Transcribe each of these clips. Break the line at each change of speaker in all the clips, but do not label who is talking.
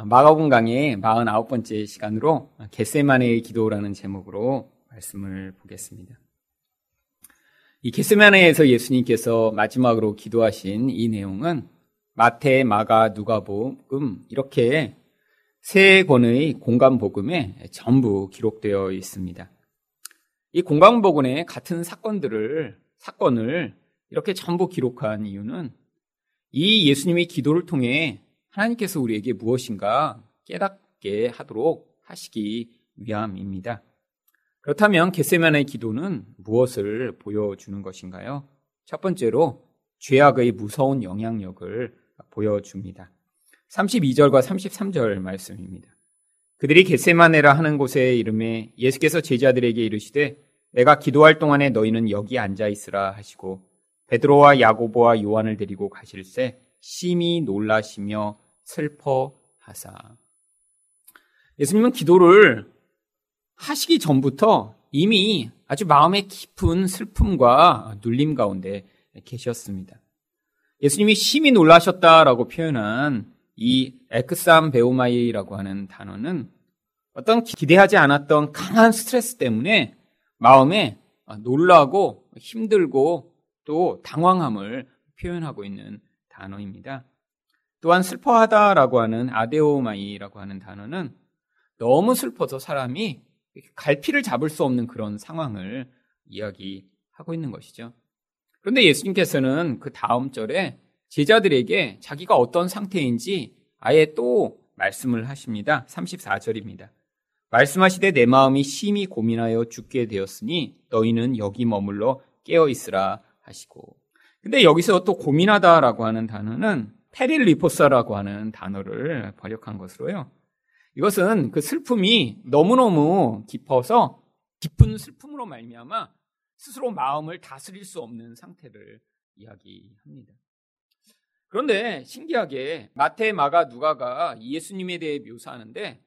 마가복음 강의 49번째 시간으로 겟세마네의 기도라는 제목으로 말씀을 보겠습니다. 이 겟세마네에서 예수님께서 마지막으로 기도하신 이 내용은 마태, 마가, 누가복음 이렇게 세 권의 공간 복음에 전부 기록되어 있습니다. 이 공간 복음의 같은 사건들을 사건을 이렇게 전부 기록한 이유는 이 예수님의 기도를 통해 하나님께서 우리에게 무엇인가 깨닫게 하도록 하시기 위함입니다. 그렇다면 겟세만의 기도는 무엇을 보여주는 것인가요? 첫 번째로 죄악의 무서운 영향력을 보여줍니다. 32절과 33절 말씀입니다. 그들이 겟세마네라 하는 곳의 이름에 예수께서 제자들에게 이르시되 내가 기도할 동안에 너희는 여기 앉아 있으라 하시고 베드로와 야고보와 요한을 데리고 가실새 심히 놀라시며 슬퍼하사. 예수님은 기도를 하시기 전부터 이미 아주 마음의 깊은 슬픔과 눌림 가운데 계셨습니다. 예수님이 심히 놀라셨다라고 표현한 이 에크삼 베오마이라고 하는 단어는 어떤 기대하지 않았던 강한 스트레스 때문에 마음에 놀라고 힘들고 또 당황함을 표현하고 있는 단어입니다. 또한 슬퍼하다라고 하는 아데오마이라고 하는 단어는 너무 슬퍼서 사람이 갈피를 잡을 수 없는 그런 상황을 이야기하고 있는 것이죠. 그런데 예수님께서는 그 다음 절에 제자들에게 자기가 어떤 상태인지 아예 또 말씀을 하십니다. 34절입니다. 말씀하시되 내 마음이 심히 고민하여 죽게 되었으니 너희는 여기 머물러 깨어 있으라 하시고. 근데 여기서 또 고민하다라고 하는 단어는 페릴리포사라고 하는 단어를 번역한 것으로요. 이것은 그 슬픔이 너무너무 깊어서 깊은 슬픔으로 말미암아 스스로 마음을 다스릴 수 없는 상태를 이야기합니다. 그런데 신기하게 마태, 마가, 누가가 예수님에 대해 묘사하는데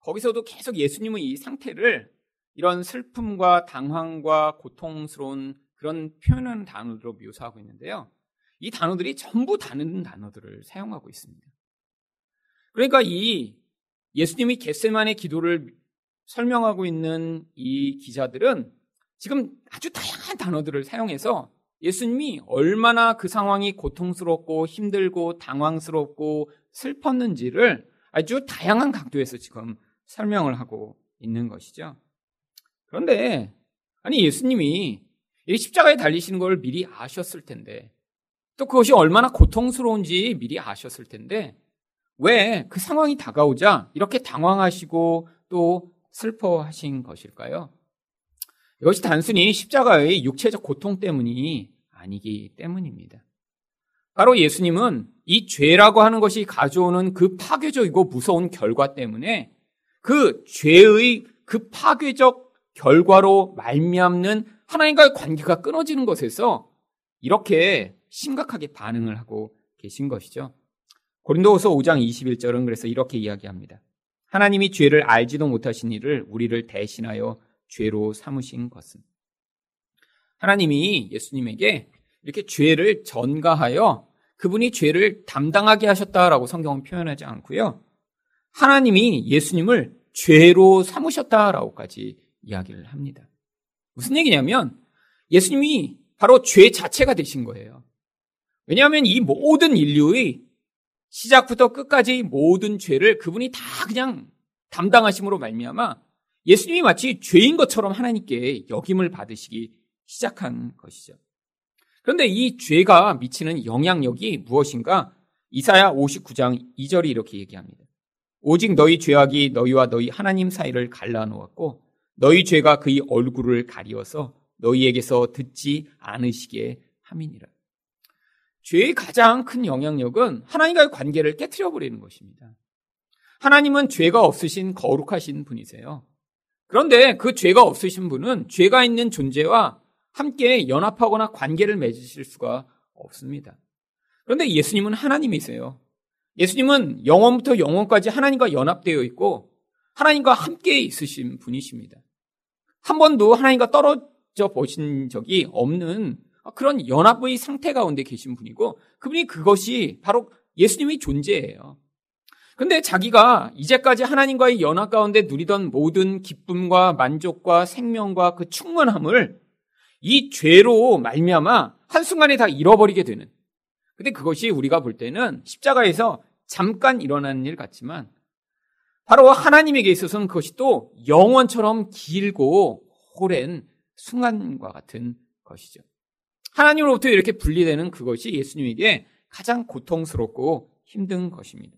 거기서도 계속 예수님의 이 상태를 이런 슬픔과 당황과 고통스러운 그런 표현하는 단어로 묘사하고 있는데요. 이 단어들이 전부 다른 단어들을 사용하고 있습니다. 그러니까 이 예수님이 겟세만의 기도를 설명하고 있는 이 기자들은 지금 아주 다양한 단어들을 사용해서 예수님이 얼마나 그 상황이 고통스럽고 힘들고 당황스럽고 슬펐는지를 아주 다양한 각도에서 지금 설명을 하고 있는 것이죠. 그런데 아니 예수님이 이 십자가에 달리시는 걸 미리 아셨을 텐데 또 그것이 얼마나 고통스러운지 미리 아셨을 텐데 왜 그 상황이 다가오자 이렇게 당황하시고 또 슬퍼하신 것일까요? 이것이 단순히 십자가의 육체적 고통 때문이 아니기 때문입니다. 바로 예수님은 이 죄라고 하는 것이 가져오는 그 파괴적이고 무서운 결과 때문에 그 죄의 그 파괴적 결과로 말미암는 하나님과의 관계가 끊어지는 것에서 이렇게 심각하게 반응을 하고 계신 것이죠. 고린도후서 5장 21절은 그래서 이렇게 이야기합니다. 하나님이 죄를 알지도 못하신 이를 우리를 대신하여 죄로 삼으신 것은 하나님이 예수님에게 이렇게 죄를 전가하여 그분이 죄를 담당하게 하셨다라고 성경은 표현하지 않고요. 하나님이 예수님을 죄로 삼으셨다라고까지 이야기를 합니다. 무슨 얘기냐면 예수님이 바로 죄 자체가 되신 거예요. 왜냐하면 이 모든 인류의 시작부터 끝까지 모든 죄를 그분이 다 그냥 담당하심으로 말미암아 예수님이 마치 죄인 것처럼 하나님께 역임을 받으시기 시작한 것이죠. 그런데 이 죄가 미치는 영향력이 무엇인가? 이사야 59장 2절이 이렇게 얘기합니다. 오직 너희 죄악이 너희와 너희 하나님 사이를 갈라놓았고 너희 죄가 그의 얼굴을 가리워서 너희에게서 듣지 않으시게 함이니라. 죄의 가장 큰 영향력은 하나님과의 관계를 깨뜨려 버리는 것입니다. 하나님은 죄가 없으신 거룩하신 분이세요. 그런데 그 죄가 없으신 분은 죄가 있는 존재와 함께 연합하거나 관계를 맺으실 수가 없습니다. 그런데 예수님은 하나님이세요. 예수님은 영원부터 영원까지 하나님과 연합되어 있고 하나님과 함께 있으신 분이십니다. 한 번도 하나님과 떨어져 보신 적이 없는 그런 연합의 상태 가운데 계신 분이고 그분이 그것이 바로 예수님의 존재예요. 근데 자기가 이제까지 하나님과의 연합 가운데 누리던 모든 기쁨과 만족과 생명과 그 충만함을 이 죄로 말미암아 한순간에 다 잃어버리게 되는. 근데 그것이 우리가 볼 때는 십자가에서 잠깐 일어나는 일 같지만 바로 하나님에게 있어서는 그것이 또 영원처럼 길고 오랜 순간과 같은 것이죠. 하나님으로부터 이렇게 분리되는 그것이 예수님에게 가장 고통스럽고 힘든 것입니다.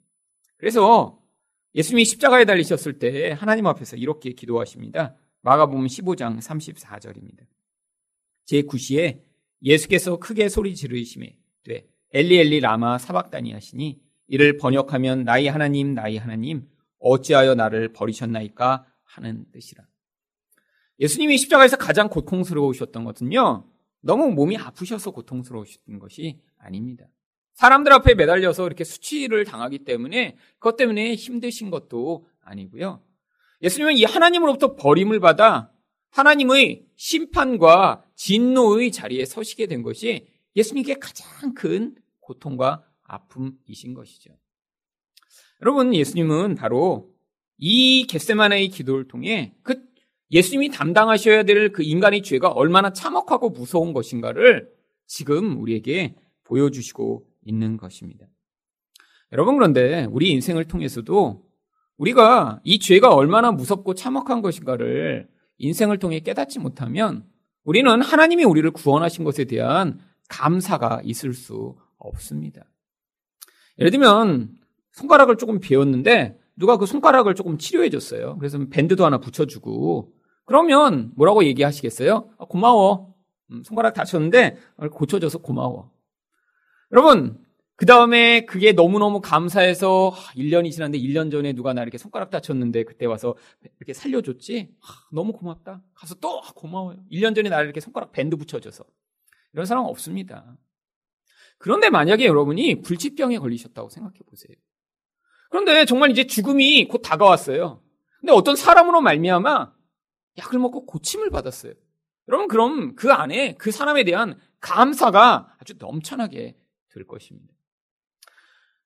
그래서 예수님이 십자가에 달리셨을 때 하나님 앞에서 이렇게 기도하십니다. 마가복음 15장 34절입니다. 제9시에 예수께서 크게 소리 지르심에 되 엘리 엘리 라마 사박다니 하시니 이를 번역하면 나의 하나님 나의 하나님 어찌하여 나를 버리셨나이까 하는 뜻이라. 예수님이 십자가에서 가장 고통스러우셨던 것은요. 너무 몸이 아프셔서 고통스러우셨던 것이 아닙니다. 사람들 앞에 매달려서 이렇게 수치를 당하기 때문에 그것 때문에 힘드신 것도 아니고요. 예수님은 이 하나님으로부터 버림을 받아 하나님의 심판과 진노의 자리에 서시게 된 것이 예수님께 가장 큰 고통과 아픔이신 것이죠. 여러분, 예수님은 바로 이 겟세마네의 기도를 통해 그 예수님이 담당하셔야 될 그 인간의 죄가 얼마나 참혹하고 무서운 것인가를 지금 우리에게 보여주시고 있는 것입니다. 여러분, 그런데 우리 인생을 통해서도 우리가 이 죄가 얼마나 무섭고 참혹한 것인가를 인생을 통해 깨닫지 못하면 우리는 하나님이 우리를 구원하신 것에 대한 감사가 있을 수 없습니다. 예를 들면 손가락을 조금 베었는데 누가 그 손가락을 조금 치료해 줬어요. 그래서 밴드도 하나 붙여주고 그러면 뭐라고 얘기하시겠어요? 아, 고마워. 음, 손가락 다쳤는데 고쳐줘서 고마워. 여러분 그 다음에 그게 너무너무 감사해서 1년이 지났는데 1년 전에 누가 나 이렇게 손가락 다쳤는데 그때 와서 이렇게 살려줬지? 너무 고맙다. 가서 또 고마워요. 1년 전에 나를 이렇게 손가락 밴드 붙여줘서. 이런 사람 없습니다. 그런데 만약에 여러분이 불치병에 걸리셨다고 생각해 보세요. 그런데 정말 이제 죽음이 곧 다가왔어요. 근데 어떤 사람으로 말미암아 약을 먹고 고침을 받았어요. 여러분 그럼 그 안에 그 사람에 대한 감사가 아주 넘쳐나게 될 것입니다.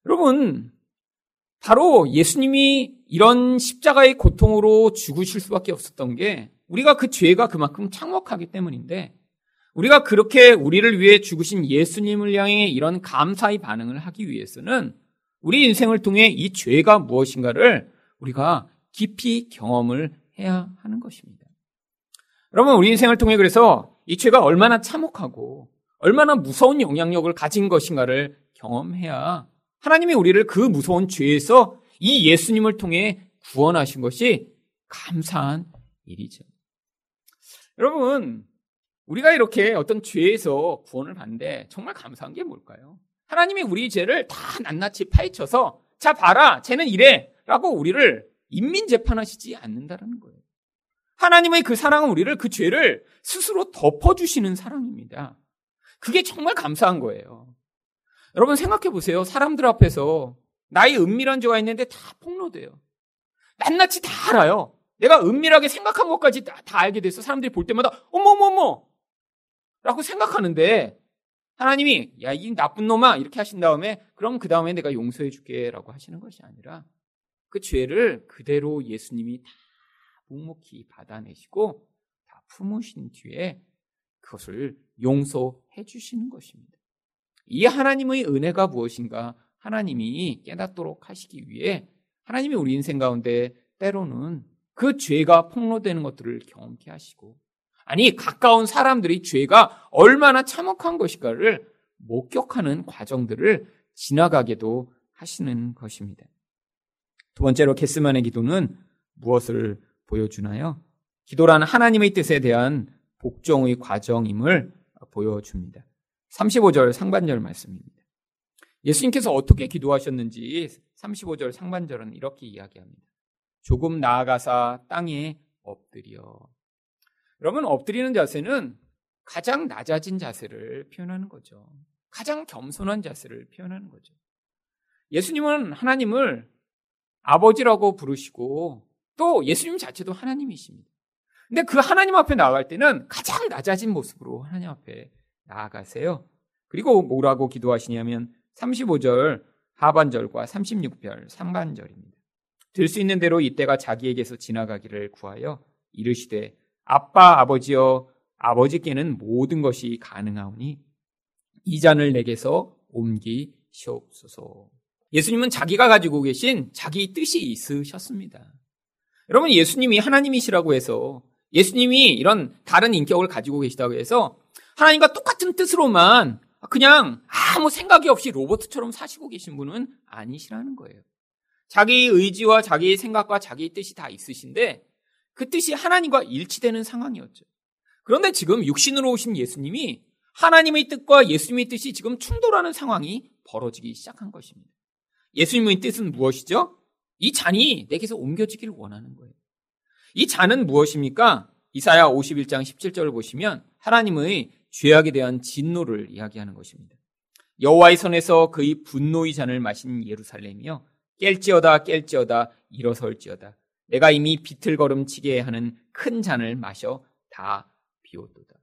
여러분, 바로 예수님이 이런 십자가의 고통으로 죽으실 수밖에 없었던 게 우리가 그 죄가 그만큼 창목하기 때문인데 우리가 그렇게 우리를 위해 죽으신 예수님을 향해 이런 감사의 반응을 하기 위해서는 우리 인생을 통해 이 죄가 무엇인가를 우리가 깊이 경험을 해야 하는 것입니다. 여러분, 우리 인생을 통해 그래서 이 죄가 얼마나 참혹하고 얼마나 무서운 영향력을 가진 것인가를 경험해야 하나님이 우리를 그 무서운 죄에서 이 예수님을 통해 구원하신 것이 감사한 일이죠. 여러분, 우리가 이렇게 어떤 죄에서 구원을 받는데 정말 감사한 게 뭘까요? 하나님이 우리 죄를 다 낱낱이 파헤쳐서 자 봐라 쟤는 이래 라고 우리를 인민 재판하시지 않는다는 거예요. 하나님의 그 사랑은 우리를 그 죄를 스스로 덮어주시는 사랑입니다. 그게 정말 감사한 거예요. 여러분 생각해 보세요. 사람들 앞에서 나의 은밀한 죄가 있는데 다 폭로돼요. 낱낱이 다 알아요. 내가 은밀하게 생각한 것까지 다, 다 알게 돼서 사람들이 볼 때마다 어머머머 라고 생각하는데 하나님이 야 이 나쁜 놈아. 이렇게 하신 다음에 그럼 그 다음에 내가 용서해 줄게라고 하시는 것이 아니라 그 죄를 그대로 예수님이 다 묵묵히 받아내시고 다 품으신 뒤에 그것을 용서해 주시는 것입니다. 이 하나님의 은혜가 무엇인가? 하나님이 깨닫도록 하시기 위해 하나님이 우리 인생 가운데 때로는 그 죄가 폭로되는 것들을 경험케 하시고 아니 가까운 사람들이 죄가 얼마나 참혹한 것인가를 목격하는 과정들을 지나가게도 하시는 것입니다. 두 번째로 게스만의 기도는 무엇을 보여주나요? 기도란 하나님의 뜻에 대한 복종의 과정임을 보여줍니다. 35절 상반절 말씀입니다. 예수님께서 어떻게 기도하셨는지 35절 상반절은 이렇게 이야기합니다. 조금 나아가사 땅에 엎드려. 여러분, 엎드리는 자세는 가장 낮아진 자세를 표현하는 거죠. 가장 겸손한 자세를 표현하는 거죠. 예수님은 하나님을 아버지라고 부르시고 또 예수님 자체도 하나님이십니다. 근데 그 하나님 앞에 나아갈 때는 가장 낮아진 모습으로 하나님 앞에 나아가세요. 그리고 뭐라고 기도하시냐면 35절 하반절과 36절 상반절입니다. 들 수 있는 대로 이때가 자기에게서 지나가기를 구하여 이르시되 아빠 아버지여 아버지께는 모든 것이 가능하오니 이 잔을 내게서 옮기시옵소서. 예수님은 자기가 가지고 계신 자기 뜻이 있으셨습니다. 여러분 예수님이 하나님이시라고 해서 예수님이 이런 다른 인격을 가지고 계시다고 해서 하나님과 똑같은 뜻으로만 그냥 아무 생각이 없이 로봇처럼 사시고 계신 분은 아니시라는 거예요. 자기 의지와 자기 생각과 자기 뜻이 다 있으신데 그 뜻이 하나님과 일치되는 상황이었죠. 그런데 지금 육신으로 오신 예수님이 하나님의 뜻과 예수님의 뜻이 지금 충돌하는 상황이 벌어지기 시작한 것입니다. 예수님의 뜻은 무엇이죠? 이 잔이 내게서 옮겨지기를 원하는 거예요. 이 잔은 무엇입니까? 이사야 51장 17절을 보시면 하나님의 죄악에 대한 진노를 이야기하는 것입니다. 여호와의 손에서 그의 분노의 잔을 마신 예루살렘이여 깰지어다 깰지어다 일어설지어다 내가 이미 비틀거름치게 하는 큰 잔을 마셔 다 비웠도다.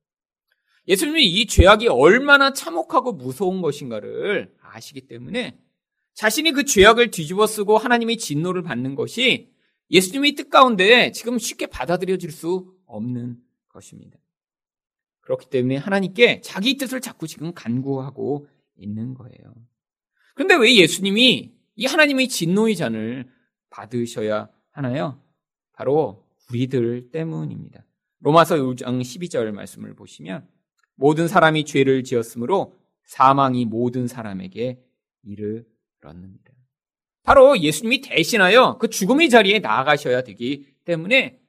예수님이 이 죄악이 얼마나 참혹하고 무서운 것인가를 아시기 때문에 자신이 그 죄악을 뒤집어 쓰고 하나님의 진노를 받는 것이 예수님의 뜻 가운데 지금 쉽게 받아들여질 수 없는 것입니다. 그렇기 때문에 하나님께 자기 뜻을 자꾸 지금 간구하고 있는 거예요. 그런데 왜 예수님이 이 하나님의 진노의 잔을 받으셔야 하나요? 바로 우리들 때문입니다. 로마서 6장 12절 말씀을 보시면 모든 사람이 죄를 지었으므로 사망이 모든 사람에게 이르렀느니라. 바로 예수님이 대신하여 그 죽음의 자리에 나아가셔야 되기 때문에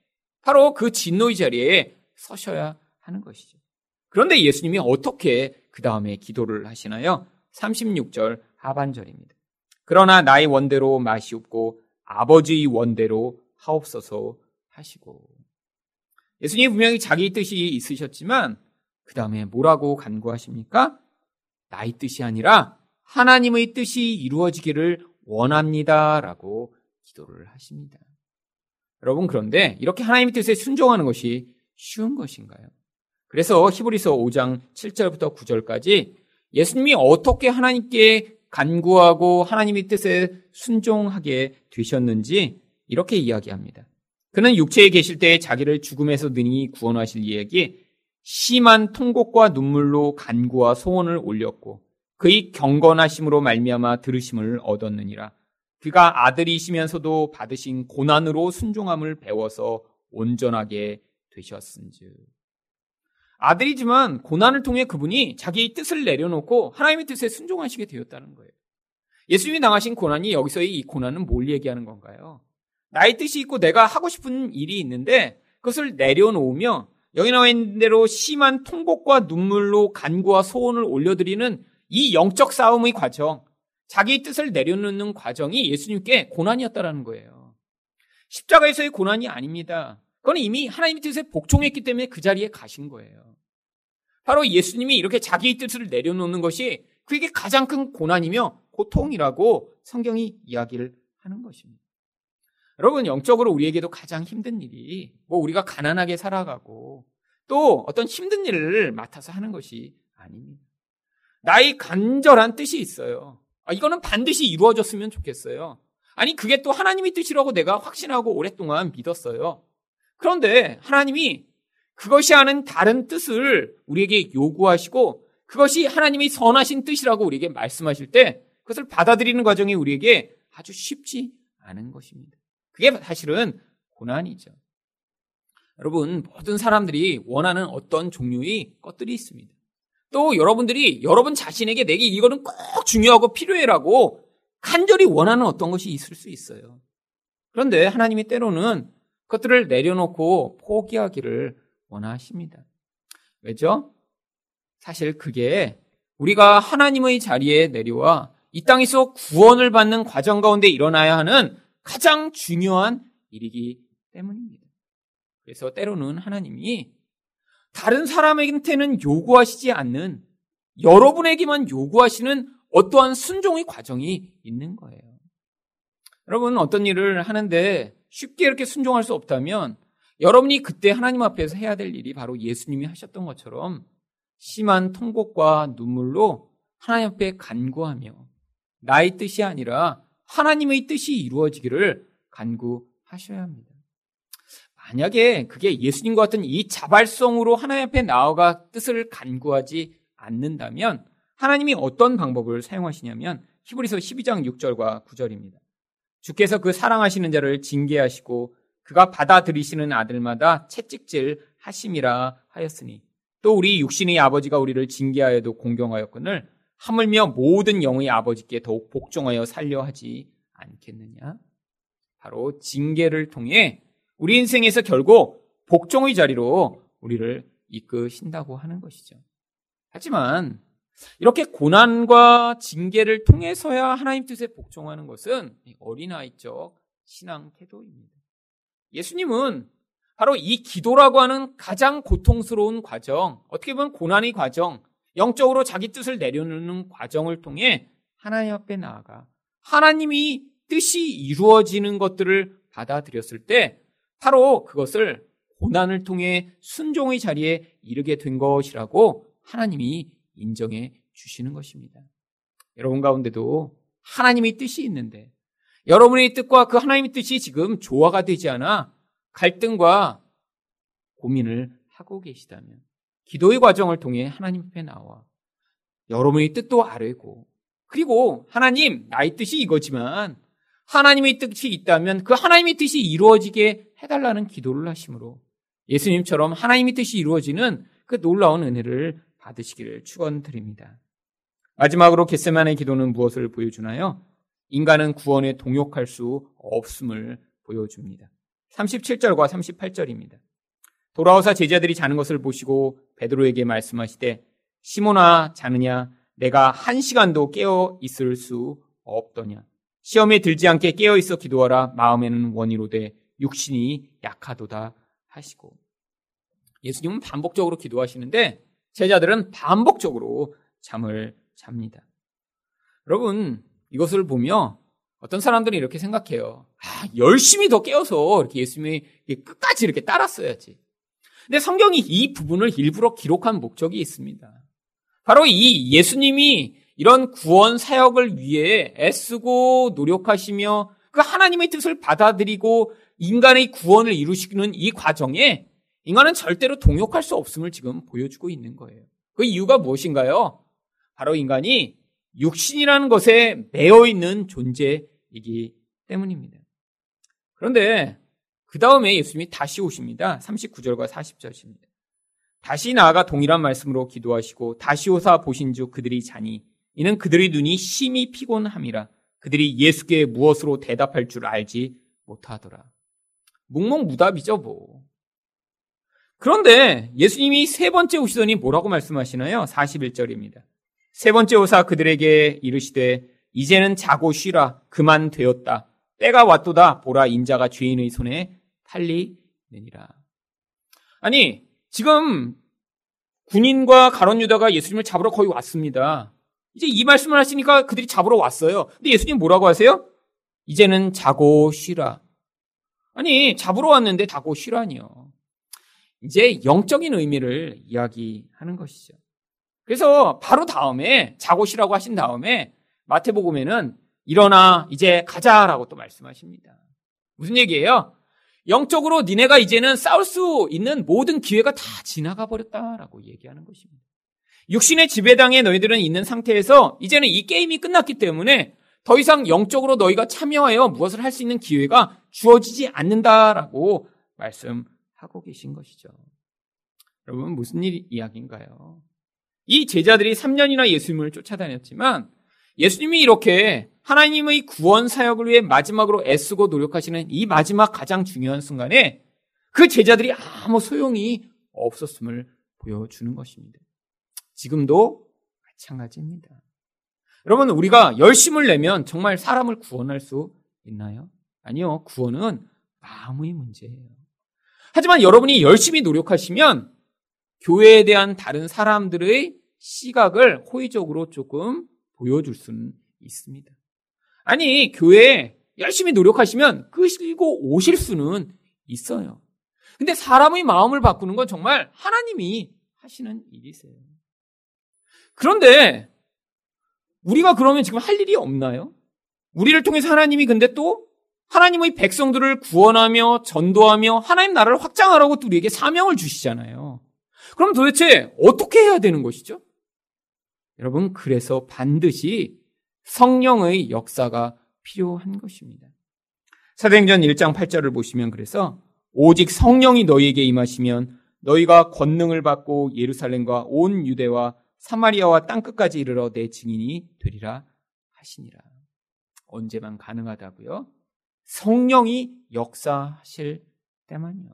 바로 그 진노의 자리에 서셔야 하는 것이죠. 그런데 예수님이 어떻게 그 다음에 기도를 하시나요? 36절 하반절입니다. 그러나 나의 원대로 마시옵고 아버지의 원대로 하옵소서 하시고 예수님이 분명히 자기 뜻이 있으셨지만 그 다음에 뭐라고 간구하십니까? 나의 뜻이 아니라 하나님의 뜻이 이루어지기를 원합니다라고 기도를 하십니다. 여러분 그런데 이렇게 하나님의 뜻에 순종하는 것이 쉬운 것인가요? 그래서 히브리서 5장 7절부터 9절까지 예수님이 어떻게 하나님께 간구하고 하나님의 뜻에 순종하게 되셨는지 이렇게 이야기합니다. 그는 육체에 계실 때 자기를 죽음에서 능히 구원하실 이에게 심한 통곡과 눈물로 간구와 소원을 올렸고 그의 경건하심으로 말미암아 들으심을 얻었느니라. 그가 아들이시면서도 받으신 고난으로 순종함을 배워서 온전하게 되셨은즉. 아들이지만 고난을 통해 그분이 자기의 뜻을 내려놓고 하나님의 뜻에 순종하시게 되었다는 거예요. 예수님이 당하신 고난이 여기서의 이 고난은 뭘 얘기하는 건가요? 나의 뜻이 있고 내가 하고 싶은 일이 있는데 그것을 내려놓으며 여기 나와 있는 대로 심한 통곡과 눈물로 간구와 소원을 올려드리는 이 영적 싸움의 과정, 자기 뜻을 내려놓는 과정이 예수님께 고난이었다라는 거예요. 십자가에서의 고난이 아닙니다. 그건 이미 하나님의 뜻에 복종했기 때문에 그 자리에 가신 거예요. 바로 예수님이 이렇게 자기의 뜻을 내려놓는 것이 그게 가장 큰 고난이며 고통이라고 성경이 이야기를 하는 것입니다. 여러분, 영적으로 우리에게도 가장 힘든 일이 뭐 우리가 가난하게 살아가고 또 어떤 힘든 일을 맡아서 하는 것이 아닙니다. 나의 간절한 뜻이 있어요. 아, 이거는 반드시 이루어졌으면 좋겠어요. 아니, 그게 또 하나님의 뜻이라고 내가 확신하고 오랫동안 믿었어요. 그런데 하나님이 그것이 하는 다른 뜻을 우리에게 요구하시고 그것이 하나님이 선하신 뜻이라고 우리에게 말씀하실 때 그것을 받아들이는 과정이 우리에게 아주 쉽지 않은 것입니다. 그게 사실은 고난이죠. 여러분, 모든 사람들이 원하는 어떤 종류의 것들이 있습니다. 또 여러분들이 여러분 자신에게 내게 이거는 꼭 중요하고 필요해라고 간절히 원하는 어떤 것이 있을 수 있어요. 그런데 하나님이 때로는 그것들을 내려놓고 포기하기를 원하십니다. 왜죠? 사실 그게 우리가 하나님의 자리에 내려와 이 땅에서 구원을 받는 과정 가운데 일어나야 하는 가장 중요한 일이기 때문입니다. 그래서 때로는 하나님이 다른 사람한테는 요구하시지 않는 여러분에게만 요구하시는 어떠한 순종의 과정이 있는 거예요. 여러분 어떤 일을 하는데 쉽게 이렇게 순종할 수 없다면 여러분이 그때 하나님 앞에서 해야 될 일이 바로 예수님이 하셨던 것처럼 심한 통곡과 눈물로 하나님 앞에 간구하며 나의 뜻이 아니라 하나님의 뜻이 이루어지기를 간구하셔야 합니다. 만약에 그게 예수님과 같은 이 자발성으로 하나님 앞에 나아가 뜻을 간구하지 않는다면 하나님이 어떤 방법을 사용하시냐면 히브리서 12장 6절과 9절입니다. 주께서 그 사랑하시는 자를 징계하시고 그가 받아들이시는 아들마다 채찍질 하심이라 하였으니 또 우리 육신의 아버지가 우리를 징계하여도 공경하였거늘 하물며 모든 영의 아버지께 더욱 복종하여 살려 하지 않겠느냐? 바로 징계를 통해 우리 인생에서 결국 복종의 자리로 우리를 이끄신다고 하는 것이죠. 하지만 이렇게 고난과 징계를 통해서야 하나님 뜻에 복종하는 것은 어린아이적 신앙 태도입니다. 예수님은 바로 이 기도라고 하는 가장 고통스러운 과정, 어떻게 보면 고난의 과정, 영적으로 자기 뜻을 내려놓는 과정을 통해 하나님 앞에 나아가 하나님이 뜻이 이루어지는 것들을 받아들였을 때 바로 그것을 고난을 통해 순종의 자리에 이르게 된 것이라고 하나님이 인정해 주시는 것입니다. 여러분 가운데도 하나님의 뜻이 있는데 여러분의 뜻과 그 하나님의 뜻이 지금 조화가 되지 않아 갈등과 고민을 하고 계시다면 기도의 과정을 통해 하나님 앞에 나와 여러분의 뜻도 아뢰고 그리고 하나님 나의 뜻이 이거지만 하나님의 뜻이 있다면 그 하나님의 뜻이 이루어지게 해달라는 기도를 하심으로 예수님처럼 하나님의 뜻이 이루어지는 그 놀라운 은혜를 받으시기를 축원드립니다. 마지막으로 겟세만의 기도는 무엇을 보여주나요? 인간은 구원에 동역할 수 없음을 보여줍니다. 37절과 38절입니다. 돌아오사 제자들이 자는 것을 보시고 베드로에게 말씀하시되 시몬아 자느냐 내가 한 시간도 깨어 있을 수 없더냐 시험에 들지 않게 깨어 있어 기도하라 마음에는 원이로되 육신이 약하도다 하시고 예수님은 반복적으로 기도하시는데 제자들은 반복적으로 잠을 잡니다. 여러분 이것을 보며 어떤 사람들은 이렇게 생각해요. 아, 열심히 더 깨어서 이렇게 예수님이 끝까지 이렇게 따랐어야지. 근데 성경이 이 부분을 일부러 기록한 목적이 있습니다. 바로 이 예수님이 이런 구원 사역을 위해 애쓰고 노력하시며 그 하나님의 뜻을 받아들이고 인간의 구원을 이루시는 이 과정에 인간은 절대로 동역할 수 없음을 지금 보여주고 있는 거예요. 그 이유가 무엇인가요? 바로 인간이 육신이라는 것에 매여 있는 존재이기 때문입니다. 그런데 그 다음에 예수님이 다시 오십니다. 39절과 40절입니다. 다시 나아가 동일한 말씀으로 기도하시고 다시 오사 보신즉 그들이 자니 이는 그들의 눈이 심히 피곤함이라 그들이 예수께 무엇으로 대답할 줄 알지 못하더라. 묵묵무답이죠 뭐. 그런데 예수님이 세 번째 오시더니 뭐라고 말씀하시나요? 41절입니다. 세 번째 오사 그들에게 이르시되 이제는 자고 쉬라 그만 되었다. 때가 왔도다 보라 인자가 죄인의 손에 팔리느니라. 아니 지금 군인과 가론 유다가 예수님을 잡으러 거의 왔습니다. 이제 이 말씀을 하시니까 그들이 잡으러 왔어요. 근데 예수님 뭐라고 하세요? 이제는 자고 쉬라. 아니 잡으러 왔는데 자고 쉬라니요. 이제 영적인 의미를 이야기하는 것이죠. 그래서 바로 다음에 자고 쉬라고 하신 다음에 마태복음에는 일어나 이제 가자라고 또 말씀하십니다. 무슨 얘기예요? 영적으로 니네가 이제는 싸울 수 있는 모든 기회가 다 지나가 버렸다라고 얘기하는 것입니다. 육신의 지배당에 너희들은 있는 상태에서 이제는 이 게임이 끝났기 때문에 더 이상 영적으로 너희가 참여하여 무엇을 할 수 있는 기회가 주어지지 않는다라고 말씀 하고 계신 것이죠. 여러분 무슨 일 이야기인가요? 이 제자들이 3년이나 예수님을 쫓아다녔지만 예수님이 이렇게 하나님의 구원 사역을 위해 마지막으로 애쓰고 노력하시는 이 마지막 가장 중요한 순간에 그 제자들이 아무 소용이 없었음을 보여주는 것입니다. 지금도 마찬가지입니다. 여러분, 우리가 열심을 내면 정말 사람을 구원할 수 있나요? 아니요. 구원은 마음의 문제예요. 하지만 여러분이 열심히 노력하시면 교회에 대한 다른 사람들의 시각을 호의적으로 조금 보여줄 수는 있습니다. 아니, 교회에 열심히 노력하시면 끄시고 오실 수는 있어요. 근데 사람의 마음을 바꾸는 건 정말 하나님이 하시는 일이세요. 그런데 우리가 그러면 지금 할 일이 없나요? 우리를 통해서 하나님이 근데 또 하나님의 백성들을 구원하며 전도하며 하나님 나라를 확장하라고 또 우리에게 사명을 주시잖아요. 그럼 도대체 어떻게 해야 되는 것이죠? 여러분, 그래서 반드시 성령의 역사가 필요한 것입니다. 사도행전 1장 8절을 보시면 그래서 오직 성령이 너희에게 임하시면 너희가 권능을 받고 예루살렘과 온 유대와 사마리아와 땅끝까지 이르러 내 증인이 되리라 하시니라. 언제만 가능하다고요? 성령이 역사하실 때만요.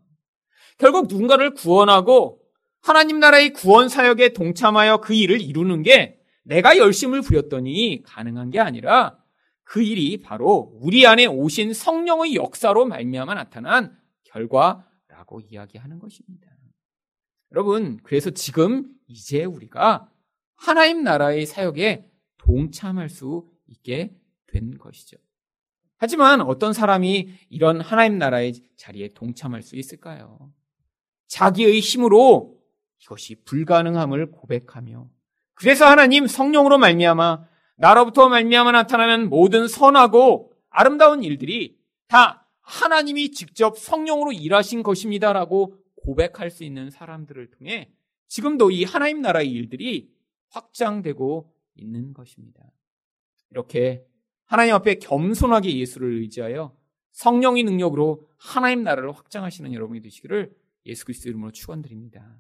결국 누군가를 구원하고 하나님 나라의 구원 사역에 동참하여 그 일을 이루는 게 내가 열심을 부렸더니 가능한 게 아니라 그 일이 바로 우리 안에 오신 성령의 역사로 말미암아 나타난 결과라고 이야기하는 것입니다. 여러분, 그래서 지금 이제 우리가 하나님 나라의 사역에 동참할 수 있게 된 것이죠. 하지만 어떤 사람이 이런 하나님 나라의 자리에 동참할 수 있을까요? 자기의 힘으로 이것이 불가능함을 고백하며 그래서 하나님 성령으로 말미암아 나로부터 말미암아 나타나는 모든 선하고 아름다운 일들이 다 하나님이 직접 성령으로 일하신 것입니다라고 고백할 수 있는 사람들을 통해 지금도 이 하나님 나라의 일들이 확장되고 있는 것입니다. 이렇게 하나님 앞에 겸손하게 예수를 의지하여 성령의 능력으로 하나님 나라를 확장하시는 여러분이 되시기를 예수 그리스도 이름으로 축원드립니다.